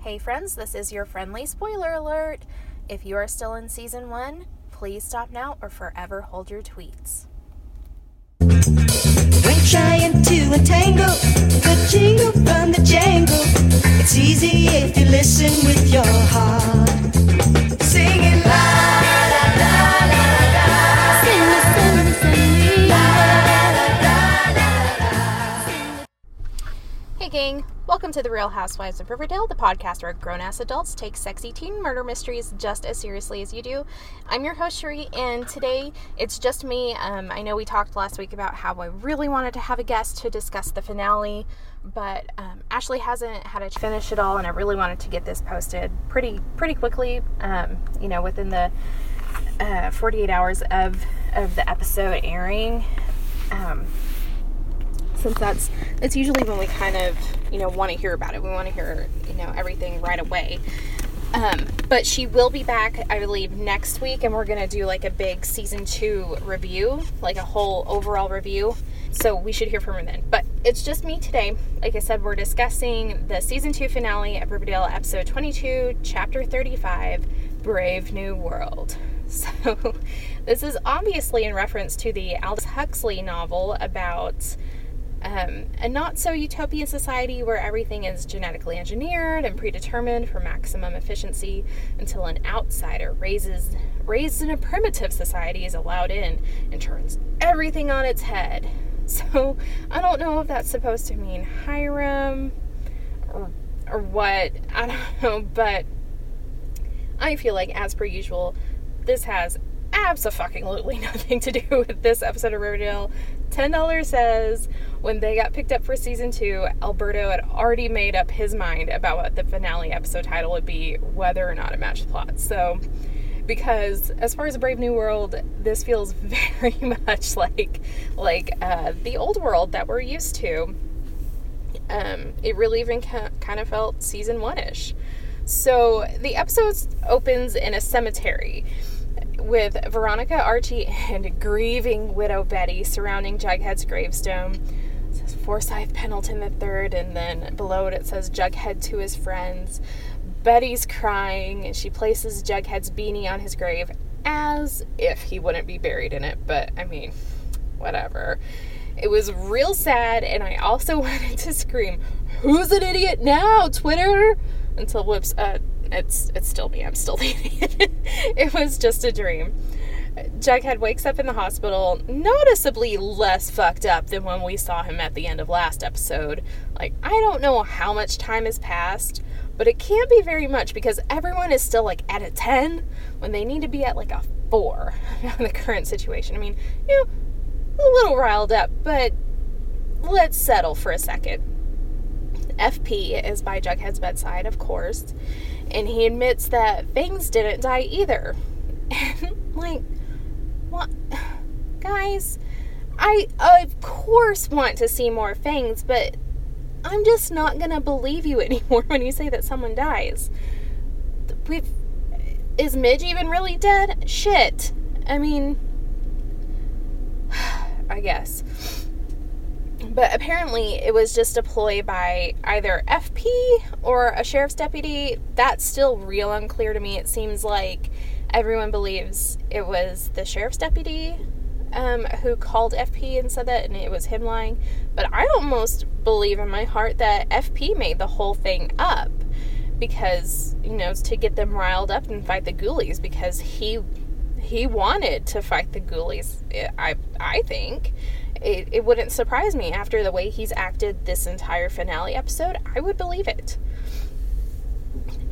Hey, friends, this is your friendly spoiler alert. If you are still in season one, please stop now or forever hold your tweets. When trying to untangle the jingle from the jangle, it's easy if you listen with your heart. Singing la la la la la la. Sing la la. Hey, gang. Welcome to The Real Housewives of Riverdale, the podcast where grown ass adults take sexy teen murder mysteries just as seriously as you do. I'm your host, Sheree, and today it's just me. Um, I know we talked last week about how I really wanted to have a guest to discuss the finale, but um, Ashley hasn't had a chance to finish it all, and I really wanted to get this posted pretty pretty quickly. Um, you know, within the uh, 48 hours of of the episode airing. Um, since that's that's usually when we kind of you know want to hear about it. We want to hear you know everything right away. Um, but she will be back i believe next week and we're gonna do like a big season two review like a whole overall review. So we should hear from her then. But it's just me today. Like i said we're discussing the season two finale of riverdale episode 22 chapter 35 brave new world. So this is obviously in reference to the aldous huxley novel about um, a not so utopian society where everything is genetically engineered and predetermined for maximum efficiency until an outsider raises raised in a primitive society is allowed in and turns everything on its head. So I don't know if that's supposed to mean Hiram or, or what. I don't know, but I feel like as per usual, this has absolutely nothing to do with this episode of Riverdale. $10 says when they got picked up for season two, Alberto had already made up his mind about what the finale episode title would be, whether or not it matched the plot. So, because as far as Brave New World, this feels very much like like uh, the old world that we're used to. Um, it really even ca- kind of felt season one ish. So the episode opens in a cemetery with Veronica, Archie, and grieving widow Betty surrounding Jughead's gravestone. It says Forsyth Pendleton III, and then below it it says Jughead to his friends. Betty's crying, and she places Jughead's beanie on his grave as if he wouldn't be buried in it, but I mean, whatever. It was real sad, and I also wanted to scream, Who's an idiot now, Twitter? Until whoops, uh, it's it's still me. I'm still the idiot. it was just a dream. Jughead wakes up in the hospital, noticeably less fucked up than when we saw him at the end of last episode. Like, I don't know how much time has passed, but it can't be very much because everyone is still like at a 10 when they need to be at like a 4 in the current situation. I mean, you know, a little riled up, but let's settle for a second. FP is by Jughead's bedside, of course, and he admits that Fangs didn't die either. like, what? Guys, I of course want to see more Fangs, but I'm just not gonna believe you anymore when you say that someone dies. We've. Is Midge even really dead? Shit. I mean. I guess. But apparently, it was just a ploy by either FP or a sheriff's deputy. That's still real unclear to me. It seems like everyone believes it was the sheriff's deputy um, who called FP and said that, and it was him lying. But I almost believe in my heart that FP made the whole thing up because you know to get them riled up and fight the ghoulies because he he wanted to fight the ghoulies. I I think it, it wouldn't surprise me after the way he's acted this entire finale episode. I would believe it.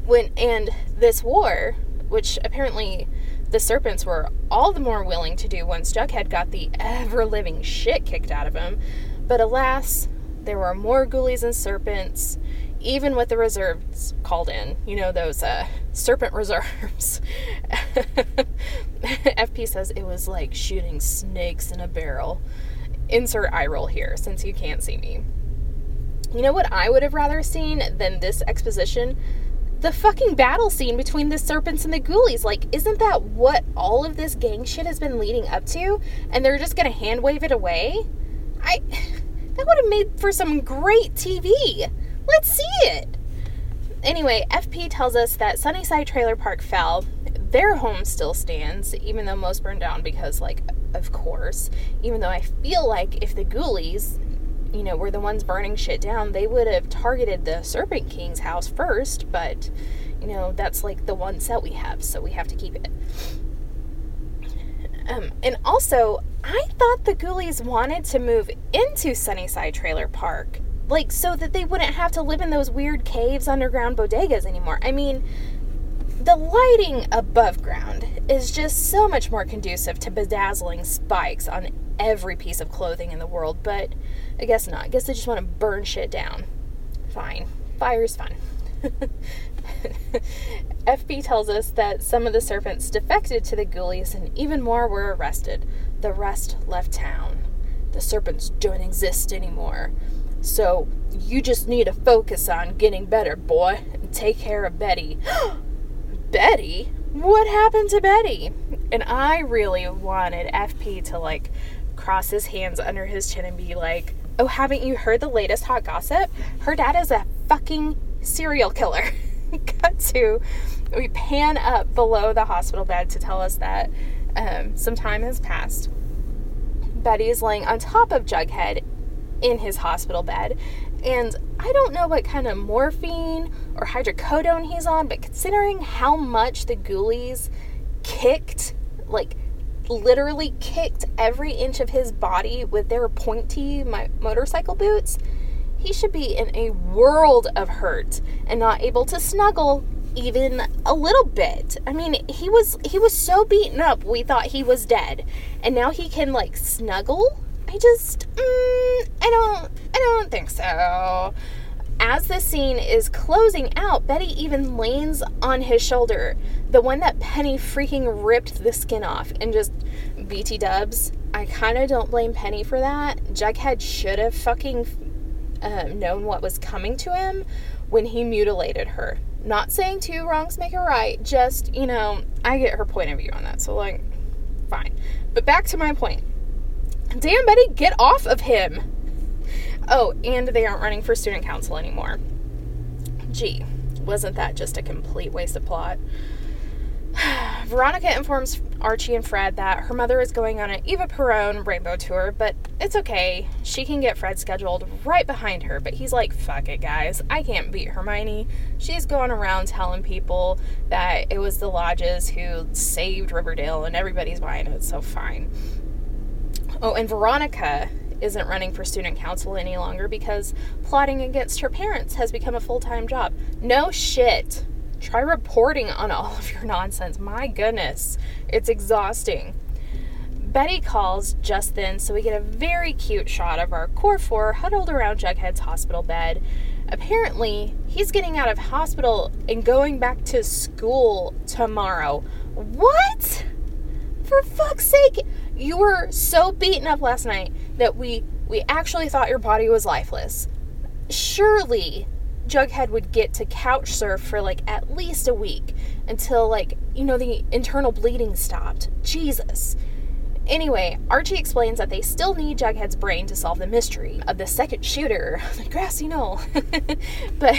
When and this war, which apparently the serpents were all the more willing to do once Jughead got the ever living shit kicked out of him. But alas, there were more ghoulies and serpents, even with the reserves called in. You know, those uh, serpent reserves. FP says it was like shooting snakes in a barrel. Insert eye roll here since you can't see me. You know what I would have rather seen than this exposition? The fucking battle scene between the serpents and the ghoulies. Like, isn't that what all of this gang shit has been leading up to? And they're just gonna hand wave it away? I. That would have made for some great TV. Let's see it. Anyway, FP tells us that Sunnyside Trailer Park fell. Their home still stands, even though most burned down because, like, of course. Even though I feel like if the ghoulies, you know, were the ones burning shit down, they would have targeted the Serpent King's house first, but, you know, that's like the one set we have, so we have to keep it. Um, and also, I thought the ghoulies wanted to move into Sunnyside Trailer Park, like so that they wouldn't have to live in those weird caves, underground bodegas anymore. I mean, the lighting above ground is just so much more conducive to bedazzling spikes on every piece of clothing in the world, but I guess not. I guess they just want to burn shit down. Fine. Fire's fun. FP tells us that some of the serpents defected to the ghoulies and even more were arrested. The rest left town. The serpents don't exist anymore. So you just need to focus on getting better, boy, and take care of Betty. Betty? What happened to Betty? And I really wanted FP to like cross his hands under his chin and be like, Oh, haven't you heard the latest hot gossip? Her dad is a fucking serial killer. Cut to, we pan up below the hospital bed to tell us that um, some time has passed. Betty is laying on top of Jughead in his hospital bed. And I don't know what kind of morphine or hydrocodone he's on, but considering how much the ghoulies kicked, like literally kicked every inch of his body with their pointy motorcycle boots, he should be in a world of hurt and not able to snuggle even a little bit. I mean, he was he was so beaten up, we thought he was dead. And now he can like snuggle? I just mm, I don't I don't think so. As the scene is closing out, Betty even leans on his shoulder, the one that Penny freaking ripped the skin off, and just BT dubs. I kind of don't blame Penny for that. Jughead should have fucking um, known what was coming to him when he mutilated her. Not saying two wrongs make a right, just, you know, I get her point of view on that. So, like, fine. But back to my point. Damn, Betty, get off of him. Oh, and they aren't running for student council anymore. Gee, wasn't that just a complete waste of plot? Veronica informs Archie and Fred that her mother is going on an Eva Peron rainbow tour, but it's okay. She can get Fred scheduled right behind her. But he's like, fuck it, guys. I can't beat Hermione. She's going around telling people that it was the lodges who saved Riverdale and everybody's buying it, so fine. Oh, and Veronica isn't running for student council any longer because plotting against her parents has become a full time job. No shit. Try reporting on all of your nonsense. My goodness, it's exhausting. Betty calls just then, so we get a very cute shot of our core four huddled around Jughead's hospital bed. Apparently, he's getting out of hospital and going back to school tomorrow. What? For fuck's sake, you were so beaten up last night that we we actually thought your body was lifeless. Surely Jughead would get to couch surf for like at least a week until like, you know, the internal bleeding stopped. Jesus. Anyway, Archie explains that they still need Jughead's brain to solve the mystery of the second shooter, the grassy knoll. but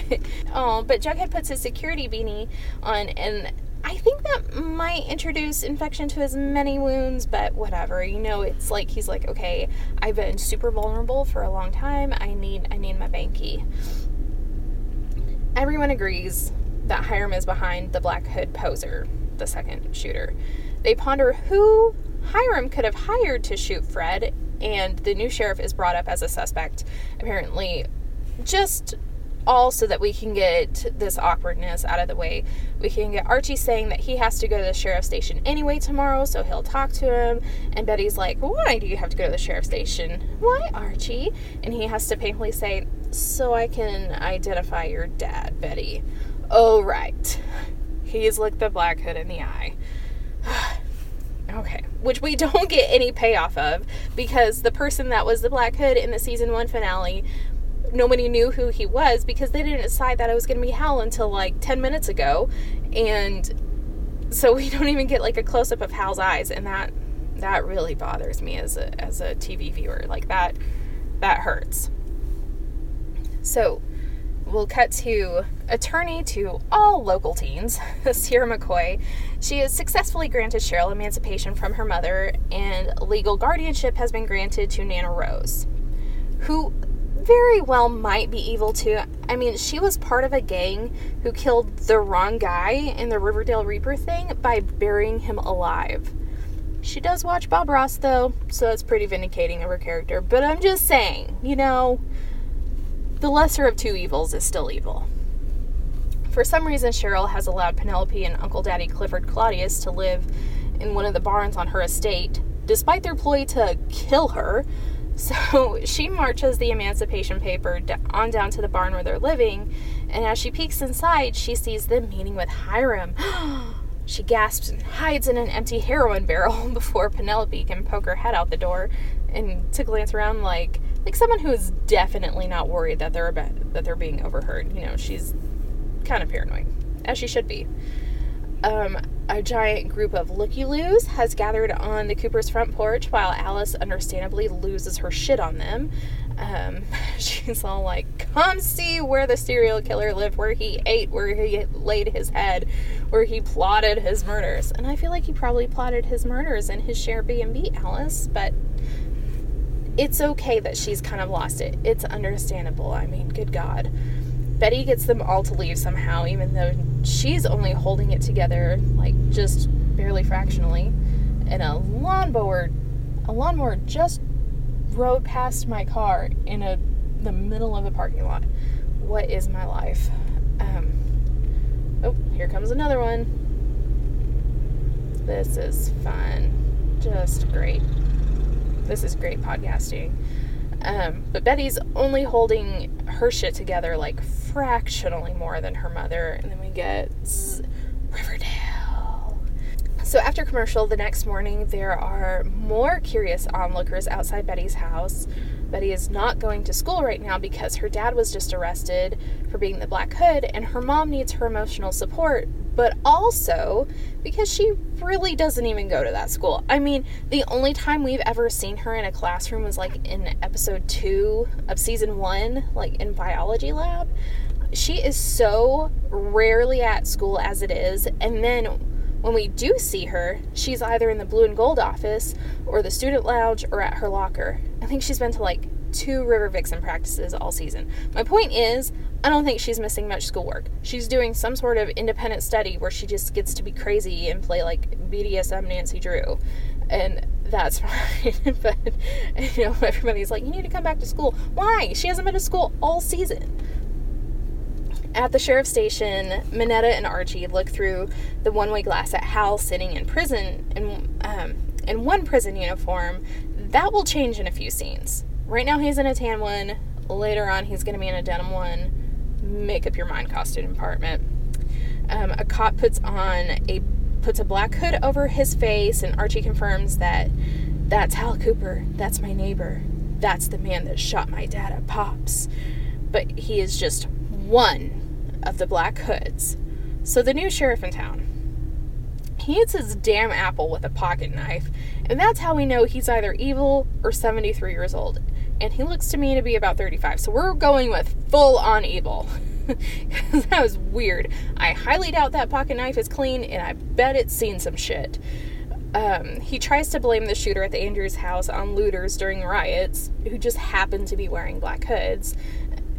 oh, but Jughead puts his security beanie on and I think that might introduce infection to his many wounds, but whatever. You know, it's like he's like, okay, I've been super vulnerable for a long time. I need I need my banky. Everyone agrees that Hiram is behind the Black Hood poser, the second shooter. They ponder who Hiram could have hired to shoot Fred, and the new sheriff is brought up as a suspect. Apparently, just all so that we can get this awkwardness out of the way. We can get Archie saying that he has to go to the sheriff's station anyway tomorrow, so he'll talk to him. And Betty's like, Why do you have to go to the sheriff's station? Why, Archie? And he has to painfully say, So I can identify your dad, Betty. Oh, right. He's looked the Black Hood in the eye. okay. Which we don't get any payoff of because the person that was the Black Hood in the season one finale nobody knew who he was because they didn't decide that it was going to be Hal until like 10 minutes ago. And so we don't even get like a close up of Hal's eyes and that that really bothers me as a as a TV viewer. Like that that hurts. So we'll cut to attorney to all local teens, Sierra McCoy. She has successfully granted Cheryl emancipation from her mother, and legal guardianship has been granted to Nana Rose, who very well might be evil too. I mean, she was part of a gang who killed the wrong guy in the Riverdale Reaper thing by burying him alive. She does watch Bob Ross though, so that's pretty vindicating of her character. But I'm just saying, you know, the lesser of two evils is still evil. For some reason, Cheryl has allowed Penelope and Uncle Daddy Clifford Claudius to live in one of the barns on her estate, despite their ploy to kill her. So she marches the emancipation paper on down to the barn where they're living, and as she peeks inside, she sees them meeting with Hiram. she gasps and hides in an empty heroin barrel before Penelope can poke her head out the door and to glance around like like someone who is definitely not worried that they're about, that they're being overheard. You know, she's kind of paranoid, as she should be. Um, a giant group of looky loos has gathered on the Cooper's front porch while Alice understandably loses her shit on them. Um, she's all like, Come see where the serial killer lived, where he ate, where he laid his head, where he plotted his murders. And I feel like he probably plotted his murders in his share B&B, Alice, but it's okay that she's kind of lost it. It's understandable. I mean, good God. Betty gets them all to leave somehow, even though she's only holding it together, like just barely fractionally. And a lawnmower, a lawnmower just rode past my car in a the middle of the parking lot. What is my life? Um, oh, here comes another one. This is fun. Just great. This is great podcasting. Um, but Betty's only holding her shit together like fractionally more than her mother. And then we get Riverdale. So after commercial, the next morning, there are more curious onlookers outside Betty's house. Betty is not going to school right now because her dad was just arrested for being the Black Hood, and her mom needs her emotional support but also because she really doesn't even go to that school. I mean, the only time we've ever seen her in a classroom was like in episode two of season one, like in biology lab. She is so rarely at school as it is, and then when we do see her, she's either in the blue and gold office or the student lounge or at her locker. I think she's been to like two River Vixen practices all season. My point is, I don't think she's missing much schoolwork. She's doing some sort of independent study where she just gets to be crazy and play like BDSM Nancy Drew. And that's fine. but, you know, everybody's like, you need to come back to school. Why? She hasn't been to school all season. At the sheriff's station, Minetta and Archie look through the one way glass at Hal sitting in prison in, um, in one prison uniform. That will change in a few scenes. Right now, he's in a tan one. Later on, he's going to be in a denim one make up your mind costume department. Um, a cop puts on a puts a black hood over his face, and Archie confirms that that's Hal Cooper. That's my neighbor. That's the man that shot my dad at Pops. But he is just one of the black hoods. So the new sheriff in town. He eats his damn apple with a pocket knife, and that's how we know he's either evil or 73 years old and he looks to me to be about 35. So we're going with full on evil. that was weird. I highly doubt that pocket knife is clean, and I bet it's seen some shit. Um, he tries to blame the shooter at the Andrews house on looters during riots who just happened to be wearing black hoods.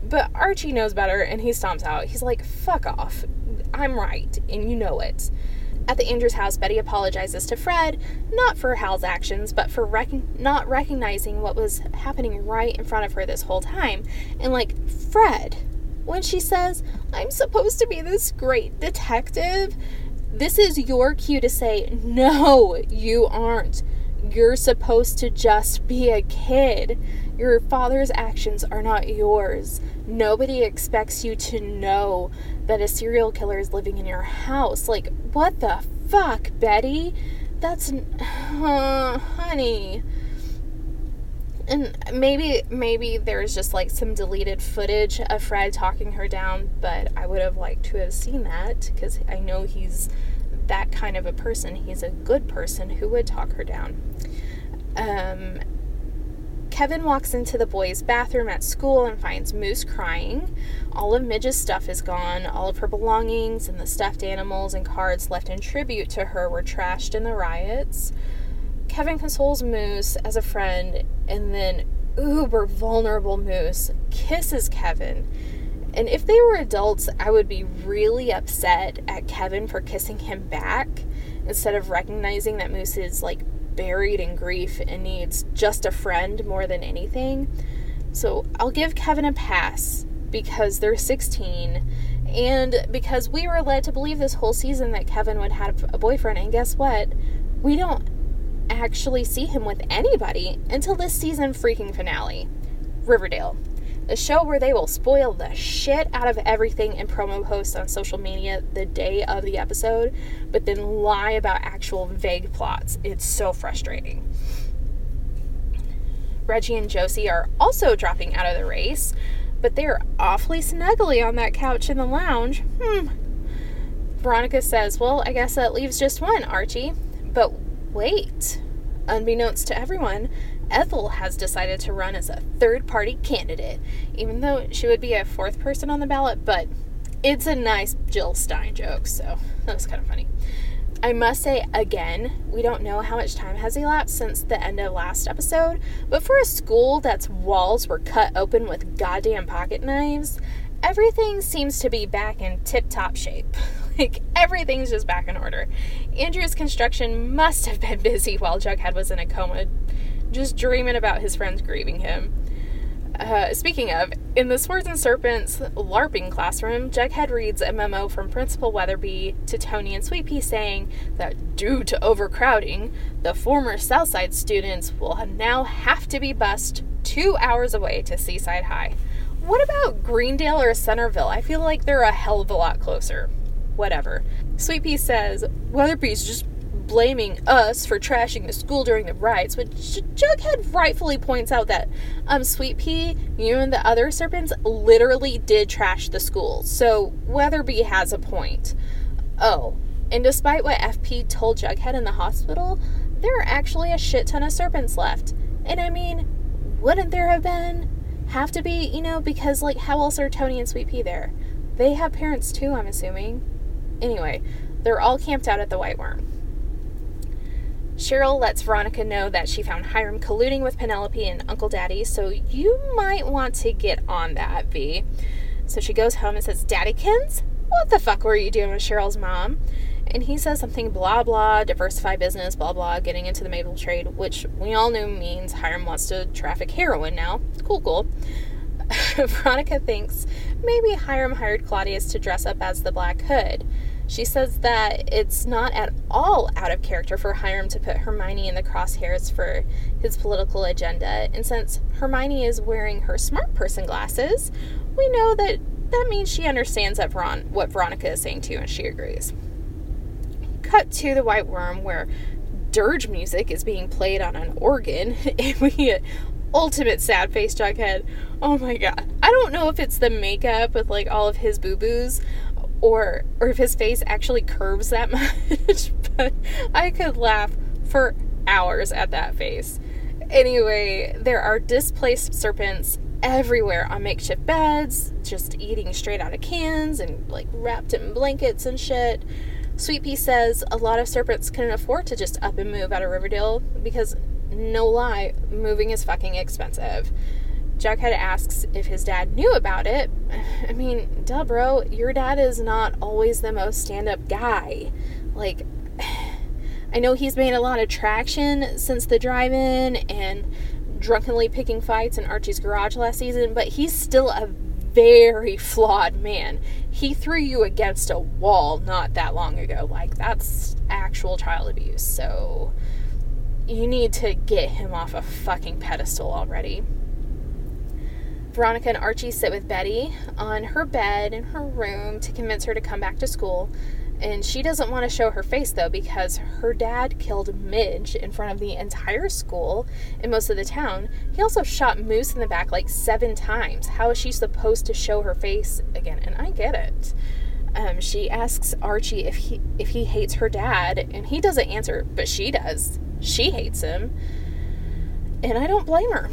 But Archie knows better and he stomps out. He's like, fuck off. I'm right, and you know it. At the Andrews house, Betty apologizes to Fred, not for Hal's actions, but for rec- not recognizing what was happening right in front of her this whole time. And, like, Fred, when she says, I'm supposed to be this great detective, this is your cue to say, No, you aren't. You're supposed to just be a kid. Your father's actions are not yours. Nobody expects you to know that a serial killer is living in your house. Like, what the fuck, Betty? That's. Uh, honey. And maybe maybe there's just like some deleted footage of Fred talking her down, but I would have liked to have seen that because I know he's that kind of a person. He's a good person who would talk her down. Um, Kevin walks into the boys' bathroom at school and finds Moose crying. All of Midge's stuff is gone. All of her belongings and the stuffed animals and cards left in tribute to her were trashed in the riots. Kevin consoles Moose as a friend, and then uber vulnerable Moose kisses Kevin. And if they were adults, I would be really upset at Kevin for kissing him back instead of recognizing that Moose is like buried in grief and needs just a friend more than anything. So I'll give Kevin a pass because they're 16 and because we were led to believe this whole season that Kevin would have a boyfriend. And guess what? We don't actually see him with anybody until this season freaking finale Riverdale. A show where they will spoil the shit out of everything in promo posts on social media the day of the episode, but then lie about actual vague plots. It's so frustrating. Reggie and Josie are also dropping out of the race, but they're awfully snuggly on that couch in the lounge. Hmm. Veronica says, Well, I guess that leaves just one, Archie. But wait. Unbeknownst to everyone, Ethel has decided to run as a third party candidate, even though she would be a fourth person on the ballot, but it's a nice Jill Stein joke, so that was kind of funny. I must say again, we don't know how much time has elapsed since the end of last episode, but for a school that's walls were cut open with goddamn pocket knives, everything seems to be back in tip top shape. like everything's just back in order. Andrew's construction must have been busy while Jughead was in a coma just dreaming about his friends grieving him. Uh, speaking of, in the Swords and Serpents LARPing classroom, Jughead reads a memo from Principal Weatherby to Tony and Sweet Pea saying that due to overcrowding, the former Southside students will now have to be bused two hours away to Seaside High. What about Greendale or Centerville? I feel like they're a hell of a lot closer. Whatever. Sweet Pea says Weatherby's just blaming us for trashing the school during the riots, which Jughead rightfully points out that um, Sweet Pea, you and the other serpents literally did trash the school. So Weatherby has a point. Oh, and despite what FP told Jughead in the hospital, there are actually a shit ton of serpents left. And I mean, wouldn't there have been? Have to be, you know, because like how else are Tony and Sweet Pea there? They have parents too, I'm assuming. Anyway, they're all camped out at the White Worm. Cheryl lets Veronica know that she found Hiram colluding with Penelope and Uncle Daddy, so you might want to get on that, V. So she goes home and says, Daddykins, what the fuck were you doing with Cheryl's mom? And he says something blah blah, diversify business, blah blah, getting into the maple trade, which we all know means Hiram wants to traffic heroin now. Cool, cool. Veronica thinks maybe Hiram hired Claudius to dress up as the Black Hood. She says that it's not at all out of character for Hiram to put Hermione in the crosshairs for his political agenda, and since Hermione is wearing her smart person glasses, we know that that means she understands that Veron- what Veronica is saying too, and she agrees. Cut to the White Worm, where dirge music is being played on an organ, and we get ultimate sad face Jughead. Oh my god. I don't know if it's the makeup with like all of his boo boos, or or if his face actually curves that much, but I could laugh for hours at that face. Anyway, there are displaced serpents everywhere on makeshift beds, just eating straight out of cans and like wrapped in blankets and shit. Sweet Pea says a lot of serpents couldn't afford to just up and move out of Riverdale because, no lie, moving is fucking expensive. Jughead asks if his dad knew about it. I mean, duh, bro, your dad is not always the most stand up guy. Like, I know he's made a lot of traction since the drive in and drunkenly picking fights in Archie's garage last season, but he's still a very flawed man. He threw you against a wall not that long ago. Like, that's actual child abuse. So, you need to get him off a fucking pedestal already. Veronica and Archie sit with Betty on her bed in her room to convince her to come back to school. And she doesn't want to show her face though because her dad killed Midge in front of the entire school and most of the town. He also shot Moose in the back like seven times. How is she supposed to show her face again? And I get it. Um, she asks Archie if he if he hates her dad, and he doesn't answer, but she does. She hates him, and I don't blame her.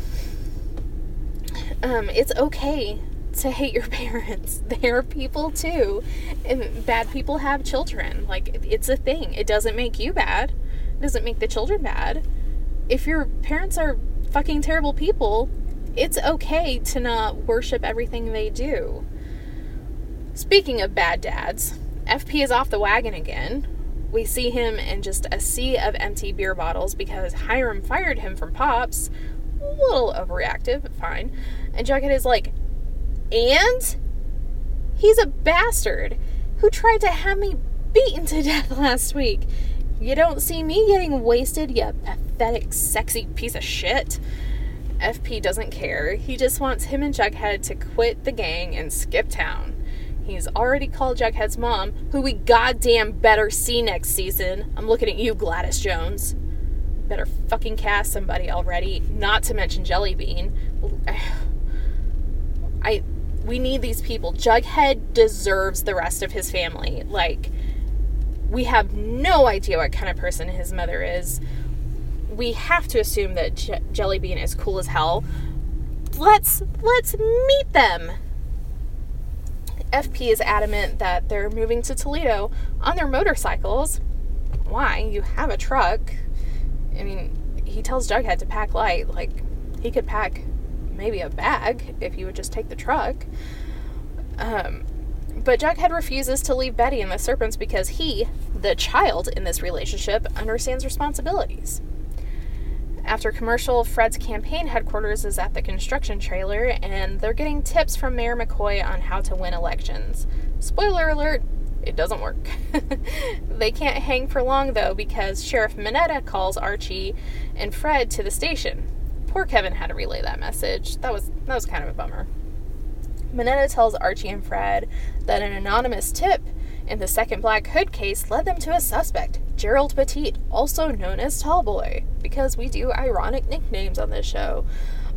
Um, it's okay to hate your parents. They are people too. And bad people have children. Like, it's a thing. It doesn't make you bad, it doesn't make the children bad. If your parents are fucking terrible people, it's okay to not worship everything they do. Speaking of bad dads, FP is off the wagon again. We see him in just a sea of empty beer bottles because Hiram fired him from Pops. A little overreactive, but fine. And Jughead is like, and? He's a bastard who tried to have me beaten to death last week. You don't see me getting wasted, you pathetic, sexy piece of shit. FP doesn't care. He just wants him and Jughead to quit the gang and skip town. He's already called Jughead's mom, who we goddamn better see next season. I'm looking at you, Gladys Jones. Better fucking cast somebody already, not to mention Jellybean. I we need these people. Jughead deserves the rest of his family. Like we have no idea what kind of person his mother is. We have to assume that Je- Jellybean is cool as hell. Let's let's meet them. FP is adamant that they're moving to Toledo on their motorcycles. Why? You have a truck. I mean, he tells Jughead to pack light. Like, he could pack maybe a bag if you would just take the truck. Um, but Jughead refuses to leave Betty and the serpents because he, the child in this relationship, understands responsibilities. After commercial, Fred's campaign headquarters is at the construction trailer, and they're getting tips from Mayor McCoy on how to win elections. Spoiler alert, it doesn't work. they can't hang for long though because Sheriff Minetta calls Archie and Fred to the station. Poor Kevin had to relay that message. That was that was kind of a bummer. Minetta tells Archie and Fred that an anonymous tip in the second Black Hood case led them to a suspect, Gerald Petit, also known as Tallboy, because we do ironic nicknames on this show.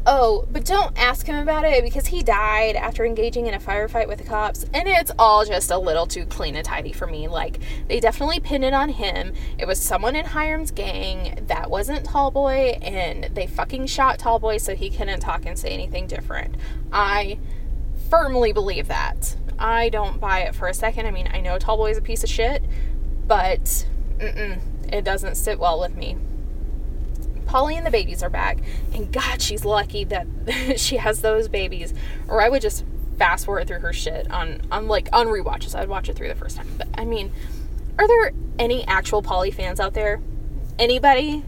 Oh, but don't ask him about it because he died after engaging in a firefight with the cops, and it's all just a little too clean and tidy for me. Like, they definitely pinned it on him. It was someone in Hiram's gang that wasn't Tallboy, and they fucking shot Tallboy so he couldn't talk and say anything different. I firmly believe that. I don't buy it for a second. I mean, I know Tallboy is a piece of shit, but it doesn't sit well with me. Polly and the babies are back, and God, she's lucky that she has those babies, or I would just fast forward through her shit on on like on rewatches. I'd watch it through the first time. But I mean, are there any actual Polly fans out there? Anybody?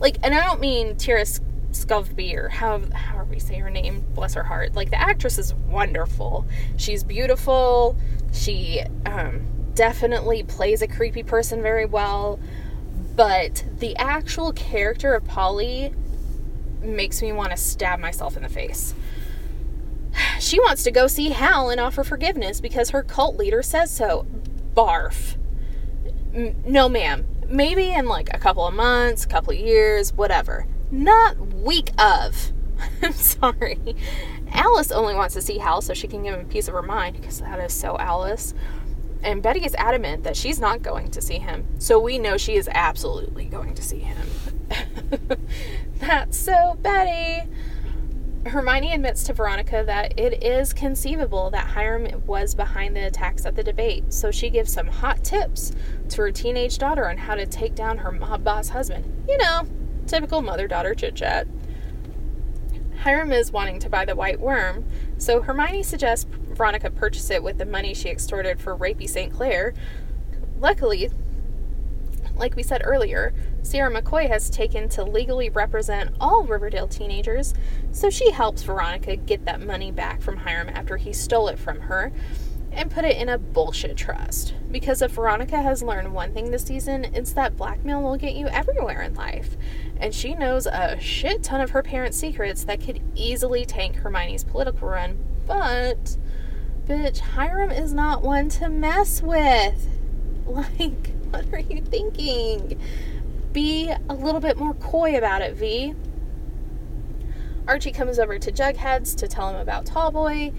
Like, and I don't mean Tiera Skovbye or how how we say her name. Bless her heart. Like the actress is wonderful. She's beautiful. She um, definitely plays a creepy person very well. But the actual character of Polly makes me want to stab myself in the face. She wants to go see Hal and offer forgiveness because her cult leader says so. Barf. M- no, ma'am. Maybe in like a couple of months, couple of years, whatever. Not week of. I'm sorry. Alice only wants to see Hal so she can give him a piece of her mind because that is so Alice. And Betty is adamant that she's not going to see him. So we know she is absolutely going to see him. That's so Betty. Hermione admits to Veronica that it is conceivable that Hiram was behind the attacks at the debate, so she gives some hot tips to her teenage daughter on how to take down her mob boss husband. You know, typical mother daughter chit chat. Hiram is wanting to buy the white worm, so Hermione suggests Veronica purchase it with the money she extorted for rapey St. Clair. Luckily, like we said earlier, Sierra McCoy has taken to legally represent all Riverdale teenagers, so she helps Veronica get that money back from Hiram after he stole it from her and put it in a bullshit trust. Because if Veronica has learned one thing this season, it's that blackmail will get you everywhere in life. And she knows a shit ton of her parents' secrets that could easily tank Hermione's political run, but bitch, Hiram is not one to mess with. Like, what are you thinking? Be a little bit more coy about it, V. Archie comes over to Jughead's to tell him about Tallboy.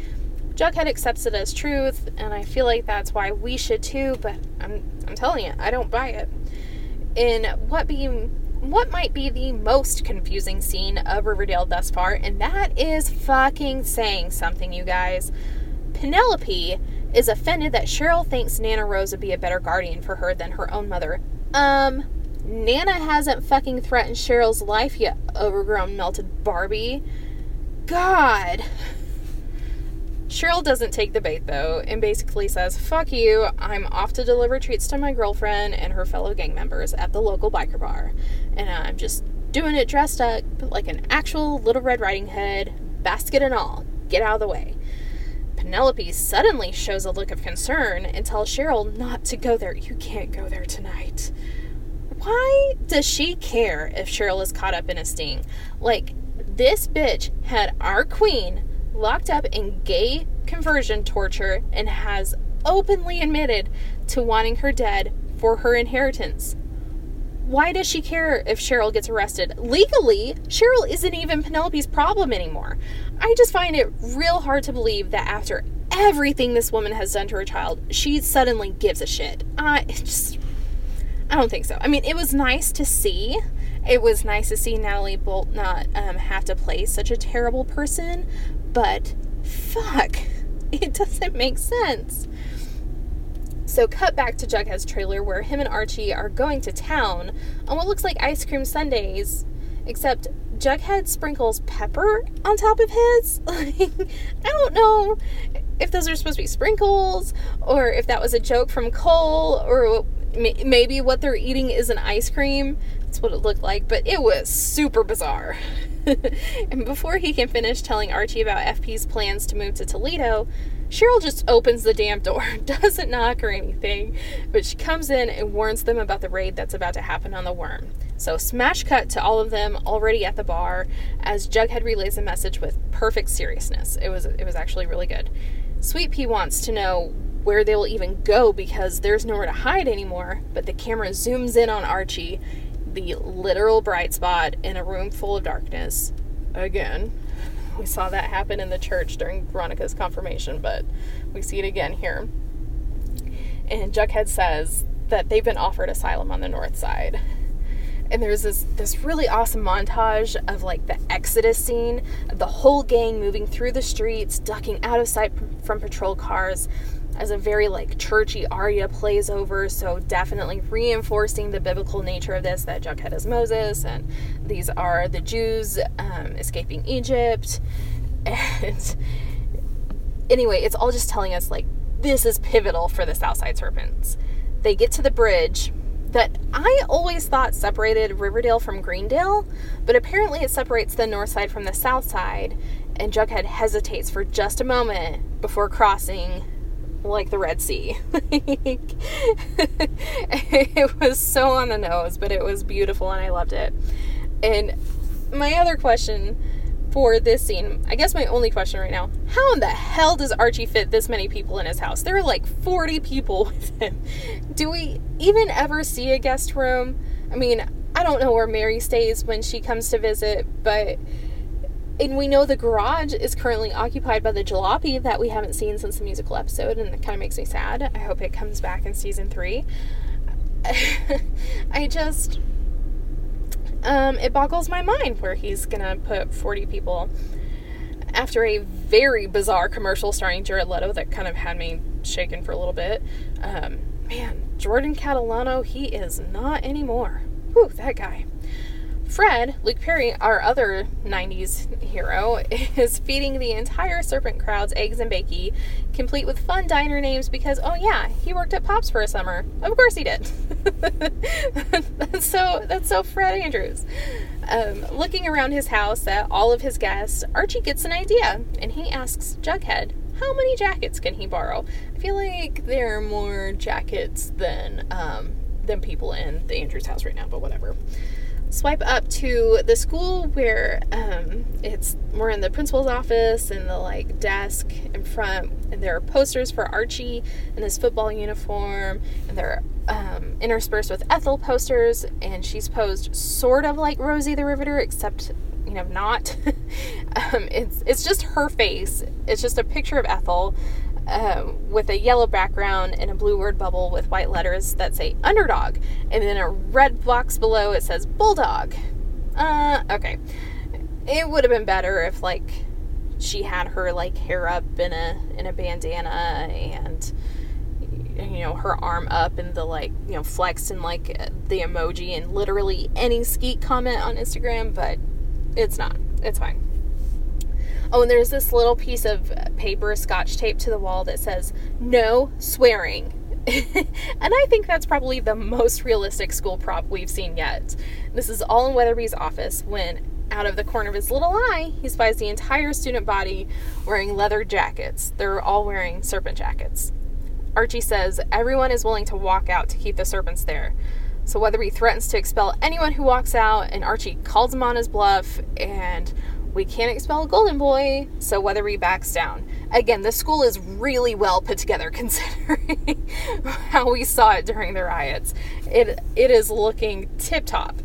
Jughead accepts it as truth, and I feel like that's why we should too, but I'm, I'm telling you, I don't buy it. In what being what might be the most confusing scene of Riverdale thus far, and that is fucking saying something, you guys. Penelope is offended that Cheryl thinks Nana Rose would be a better guardian for her than her own mother. Um, Nana hasn't fucking threatened Cheryl's life yet, overgrown melted Barbie. God. Cheryl doesn't take the bait though and basically says, Fuck you, I'm off to deliver treats to my girlfriend and her fellow gang members at the local biker bar. And I'm just doing it dressed up like an actual Little Red Riding Hood, basket and all. Get out of the way. Penelope suddenly shows a look of concern and tells Cheryl not to go there. You can't go there tonight. Why does she care if Cheryl is caught up in a sting? Like, this bitch had our queen locked up in gay conversion torture and has openly admitted to wanting her dead for her inheritance. Why does she care if Cheryl gets arrested? Legally, Cheryl isn't even Penelope's problem anymore. I just find it real hard to believe that after everything this woman has done to her child, she suddenly gives a shit. I just I don't think so. I mean, it was nice to see. It was nice to see Nathalie Boltt not um, have to play such a terrible person, but fuck, it doesn't make sense. So, cut back to Jughead's trailer where him and Archie are going to town on what looks like ice cream sundaes, except Jughead sprinkles pepper on top of his. Like, I don't know if those are supposed to be sprinkles or if that was a joke from Cole or maybe what they're eating is an ice cream. That's what it looked like, but it was super bizarre. and before he can finish telling Archie about FP's plans to move to Toledo, Cheryl just opens the damn door, doesn't knock or anything, but she comes in and warns them about the raid that's about to happen on the worm. So, smash cut to all of them already at the bar as Jughead relays a message with perfect seriousness. It was it was actually really good. Sweet Pea wants to know where they will even go because there's nowhere to hide anymore, but the camera zooms in on Archie, the literal bright spot in a room full of darkness. Again, we saw that happen in the church during Veronica's confirmation, but we see it again here. And Jughead says that they've been offered asylum on the north side. And there's this this really awesome montage of like the exodus scene, the whole gang moving through the streets, ducking out of sight from patrol cars, as a very like churchy aria plays over, so definitely reinforcing the biblical nature of this that Jughead is Moses and these are the Jews um, escaping Egypt. And anyway, it's all just telling us like this is pivotal for the Southside Serpents. They get to the bridge that I always thought separated Riverdale from Greendale, but apparently it separates the north side from the south side, and Jughead hesitates for just a moment before crossing like the Red Sea. it was so on the nose, but it was beautiful and I loved it. And my other question for this scene, I guess my only question right now, how in the hell does Archie fit this many people in his house? There are like 40 people with him. Do we even ever see a guest room? I mean, I don't know where Mary stays when she comes to visit, but and we know the garage is currently occupied by the jalopy that we haven't seen since the musical episode, and it kind of makes me sad. I hope it comes back in season three. I just, um, it boggles my mind where he's gonna put 40 people after a very bizarre commercial starring Jared Leto that kind of had me shaken for a little bit. Um, man, Jordan Catalano, he is not anymore. Whew, that guy. Fred, Luke Perry, our other 90s hero, is feeding the entire Serpent crowd's eggs and bakey, complete with fun diner names because, oh yeah, he worked at Pops for a summer. Of course he did. that's so that's so Fred Andrews. Um, looking around his house at all of his guests, Archie gets an idea and he asks Jughead, how many jackets can he borrow? I feel like there are more jackets than um, than people in the Andrews house right now, but whatever swipe up to the school where um, it's more in the principal's office and the like desk in front. And there are posters for archie in his football uniform. And they're um, interspersed with ethel posters. And she's posed sort of like rosie the riveter except you know not. Um, it's it's just her face. It's just a picture of ethel um, with a yellow background and a blue word bubble with white letters that say underdog. And then a red box below it says bulldog. Uh, okay. It would have been better if, like, she had her, like, hair up in a, in a bandana and you know her arm up and the like you know flexed and like the emoji and literally any skeet comment on Instagram, but it's not. It's fine. Oh, and there's this little piece of paper scotch tape to the wall that says no swearing. and I think that's probably the most realistic school prop we've seen yet. This is all in Weatherbee's office when out of the corner of his little eye, he spies the entire student body wearing leather jackets. They're all wearing serpent jackets. Archie says everyone is willing to walk out to keep the serpents there. So Weatherbee threatens to expel anyone who walks out, and Archie calls him on his bluff, and we can't expel Golden Boy, so Weatherbee backs down. Again, the school is really well put together considering how we saw it during the riots. It it is looking tip top.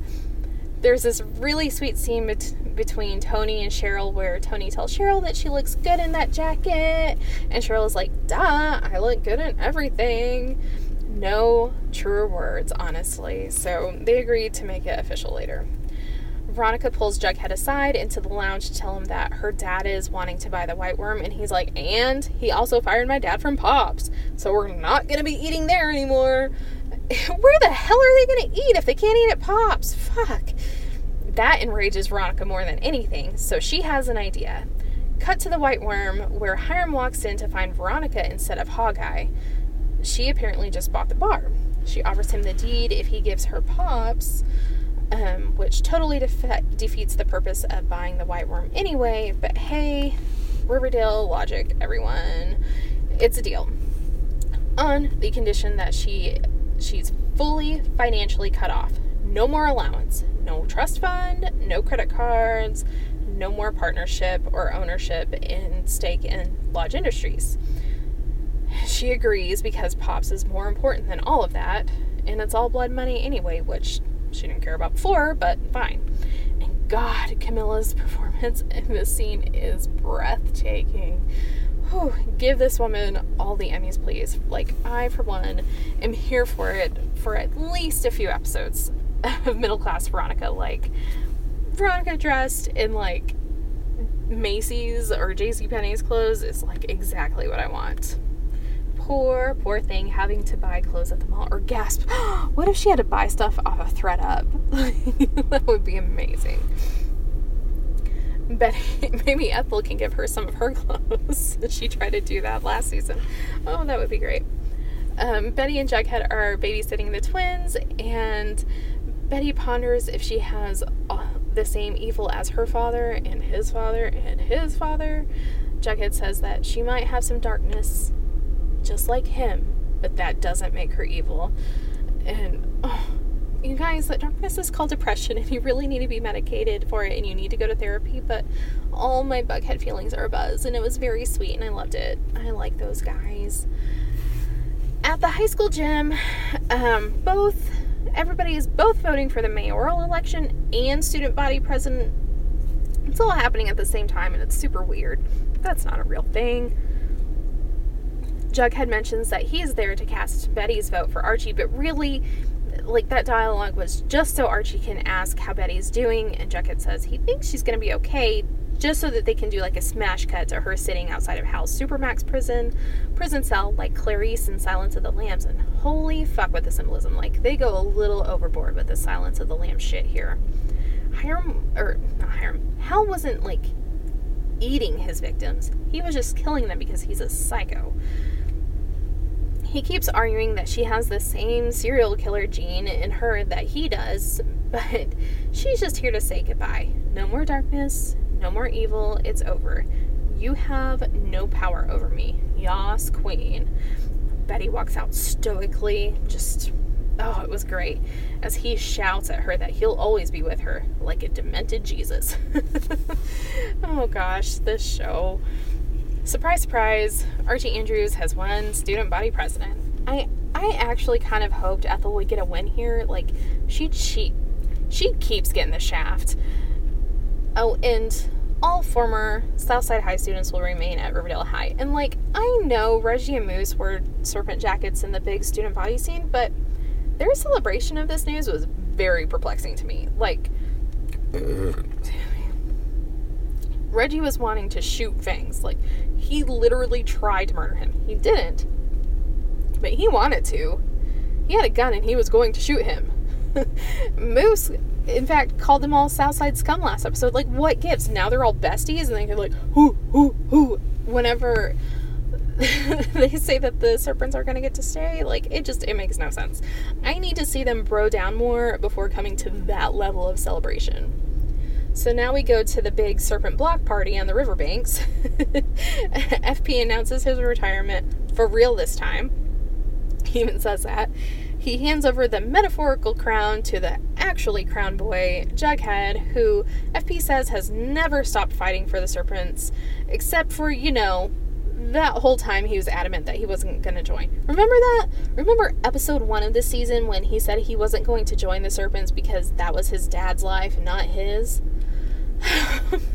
There's this really sweet scene bet- between Toni and Cheryl where Toni tells Cheryl that she looks good in that jacket, and Cheryl is like, "Duh, I look good in everything." No truer words, honestly. So they agreed to make it official later. Veronica pulls Jughead aside into the lounge to tell him that her dad is wanting to buy the Whyte Wyrm, and he's like, and he also fired my dad from Pops, so we're not gonna be eating there anymore. Where the hell are they gonna eat if they can't eat at Pops? Fuck. That enrages Veronica more than anything, so she has an idea. Cut to the Whyte Wyrm, where Hiram walks in to find Veronica instead of Hawkeye. She apparently just bought the bar. She offers him the deed if he gives her Pops um, which totally defe- defeats the purpose of buying the Whyte Wyrm anyway. But hey, Riverdale logic, everyone, it's a deal. On the condition that she she's fully financially cut off, no more allowance, no trust fund, no credit cards, no more partnership or ownership in stake in Lodge Industries. She agrees because Pops is more important than all of that, and it's all blood money anyway, which she didn't care about before, but fine. And God, Camila's performance in this scene is breathtaking. Whew, give this woman all the Emmys, please. Like, I, for one, am here for it for at least a few episodes of middle class Veronica. Like, Veronica dressed in, like, Macy's or JCPenney's clothes is, like, exactly what I want poor, poor thing having to buy clothes at the mall or gasp, what if she had to buy stuff off of ThredUp? that would be amazing. Betty, maybe Ethel can give her some of her clothes. she tried to do that last season. Oh, that would be great. Um, Betty and Jughead are babysitting the twins, and Betty ponders if she has uh, the same evil as her father and his father and his father. Jughead says that she might have some darkness just like him, but that doesn't make her evil. And oh, you guys, that darkness is called depression, and you really need to be medicated for it, and you need to go to therapy. But all my bughead feelings are a buzz, and it was very sweet, and I loved it. I like those guys. At the high school gym, um, both everybody is both voting for the mayoral election and student body president. It's all happening at the same time, and it's super weird. That's not a real thing. Jughead mentions that he's there to cast Betty's vote for Archie, but really, like that dialogue was just so Archie can ask how Betty's doing, and Jughead says he thinks she's gonna be okay, just so that they can do like a smash cut to her sitting outside of Hal's Supermax prison, prison cell, like Clarice in Silence of the Lambs, and holy fuck with the symbolism, like they go a little overboard with the Silence of the Lambs shit here. Hiram, or not Hiram, Hal wasn't like eating his victims, he was just killing them because he's a psycho. He keeps arguing that she has the same serial killer gene in her that he does, but she's just here to say goodbye. No more darkness, no more evil, it's over. You have no power over me. Yas, queen. Betty walks out stoically, just oh, it was great. As he shouts at her that he'll always be with her, like a demented Jesus. oh gosh, this show. Surprise, surprise, Archie Andrews has won student body president. I I actually kind of hoped Ethel would get a win here. Like she she she keeps getting the shaft. Oh, and all former Southside High students will remain at Riverdale High. And like, I know Reggie and Moose wore serpent jackets in the big student body scene, but their celebration of this news was very perplexing to me. Like, Reggie was wanting to shoot Fangs. Like, he literally tried to murder him. He didn't, but he wanted to. He had a gun and he was going to shoot him. Moose, in fact, called them all Southside scum last episode. Like, what gives? Now they're all besties and they can like, whoo, whoo, whoo, whenever they say that the serpents are going to get to stay. Like, it just, it makes no sense. I need to see them bro down more before coming to that level of celebration. So now we go to the big serpent block party on the riverbanks. FP announces his retirement for real this time. He even says that. He hands over the metaphorical crown to the actually crown boy, Jughead, who FP says has never stopped fighting for the serpents, except for, you know, that whole time he was adamant that he wasn't going to join. Remember that? Remember episode one of this season when he said he wasn't going to join the serpents because that was his dad's life, not his?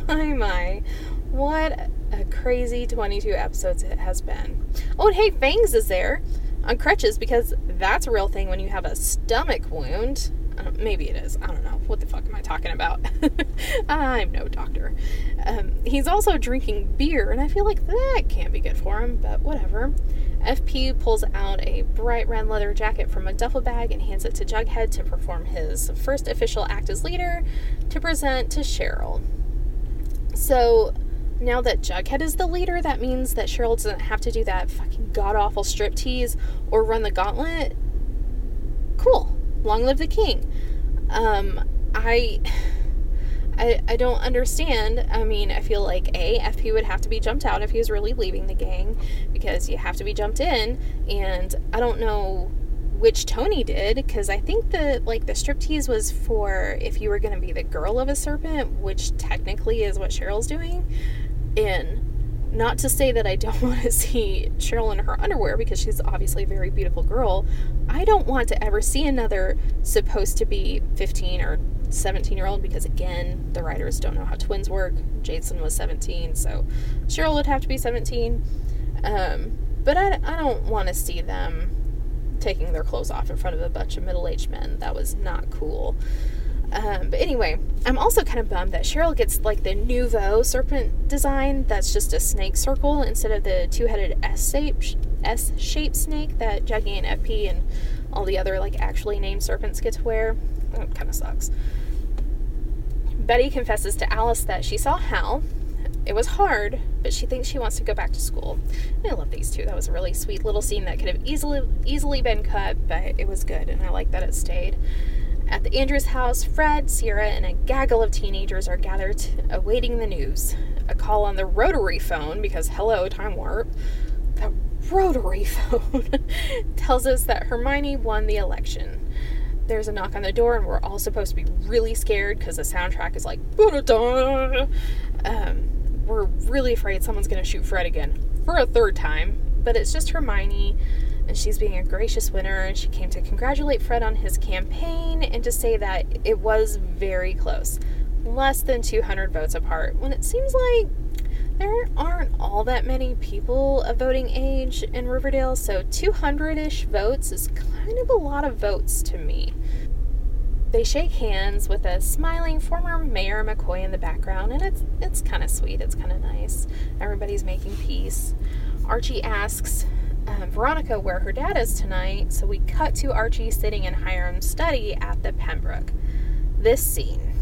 My, my. What a crazy 22 episodes it has been. Oh, and hey, Fangs is there on crutches because that's a real thing when you have a stomach wound. Maybe it is. I don't know. What the fuck am I talking about? I'm no doctor. Um, he's also drinking beer, and I feel like that can't be good for him, but whatever. FP pulls out a bright red leather jacket from a duffel bag and hands it to Jughead to perform his first official act as leader to present to Cheryl. So now that Jughead is the leader, that means that Cheryl doesn't have to do that fucking god awful striptease or run the gauntlet. Cool. Long live the king. Um, I. I, I don't understand. I mean, I feel like A, FP would have to be jumped out if he was really leaving the gang because you have to be jumped in. And I don't know which Toni did because I think that like the striptease was for if you were going to be the girl of a serpent, which technically is what Cheryl's doing. And not to say that I don't want to see Cheryl in her underwear because she's obviously a very beautiful girl. I don't want to ever see another supposed to be 15 or 17 year old because, again, the writers don't know how twins work. Jason was 17, so Cheryl would have to be 17. Um, but I, I don't want to see them taking their clothes off in front of a bunch of middle aged men. That was not cool. Um, but anyway, I'm also kind of bummed that Cheryl gets like the nouveau serpent design that's just a snake circle instead of the two headed S shaped snake that Juggy and FP and all the other like actually named serpents get to wear. Kind of sucks. Betty confesses to Alice that she saw Hal. It was hard, but she thinks she wants to go back to school. And I love these two. That was a really sweet little scene that could have easily easily been cut, but it was good, and I like that it stayed. At the Andrews house, Fred, Sierra, and a gaggle of teenagers are gathered, awaiting the news. A call on the rotary phone, because hello, time warp. The rotary phone tells us that Hermione won the election there's a knock on the door and we're all supposed to be really scared because the soundtrack is like um, we're really afraid someone's going to shoot fred again for a third time but it's just hermione and she's being a gracious winner and she came to congratulate fred on his campaign and to say that it was very close less than 200 votes apart when it seems like there aren't all that many people of voting age in Riverdale, so 200 ish votes is kind of a lot of votes to me. They shake hands with a smiling former Mayor McCoy in the background, and it's it's kind of sweet. It's kind of nice. Everybody's making peace. Archie asks uh, Veronica where her dad is tonight, so we cut to Archie sitting in Hiram's study at the Pembroke. This scene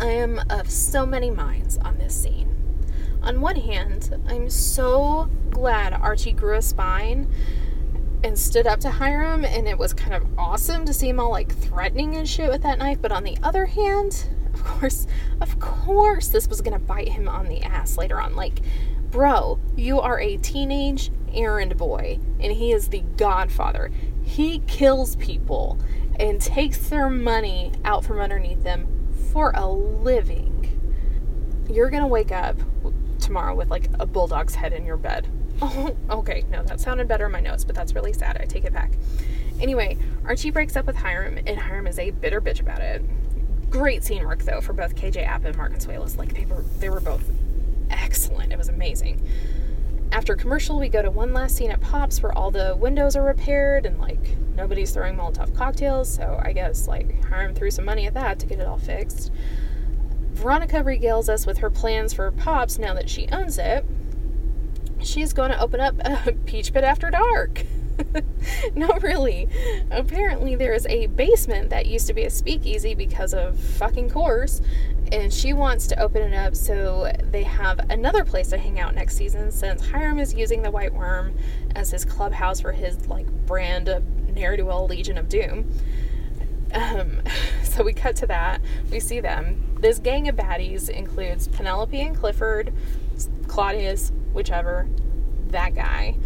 I am of so many minds on this scene. On one hand, I'm so glad Archie grew a spine and stood up to Hiram, and it was kind of awesome to see him all like threatening and shit with that knife. But on the other hand, of course, of course, this was gonna bite him on the ass later on. Like, bro, you are a teenage errand boy, and he is the godfather. He kills people and takes their money out from underneath them for a living, you're gonna wake up tomorrow with like a bulldog's head in your bed. Oh, okay, no, that sounded better in my notes, but that's really sad. I take it back. Anyway, Archie breaks up with Hiram, and Hiram is a bitter bitch about it. Great scene work though for both KJ Apa and Mark Consuelos. Like they were they were both excellent. It was amazing. After commercial, we go to one last scene at Pops where all the windows are repaired and like nobody's throwing Molotov cocktails. So I guess like Hiram threw some money at that to get it all fixed. Veronica regales us with her plans for Pops now that she owns it. She's going to open up a Peach Pit after dark. Not really. Apparently, there is a basement that used to be a speakeasy because of fucking course, and she wants to open it up so they have another place to hang out next season since Hiram is using the Whyte Wyrm as his clubhouse for his like brand of ne'er do well Legion of Doom. Um, so we cut to that. We see them. This gang of baddies includes Penelope and Clifford, Claudius, whichever, that guy,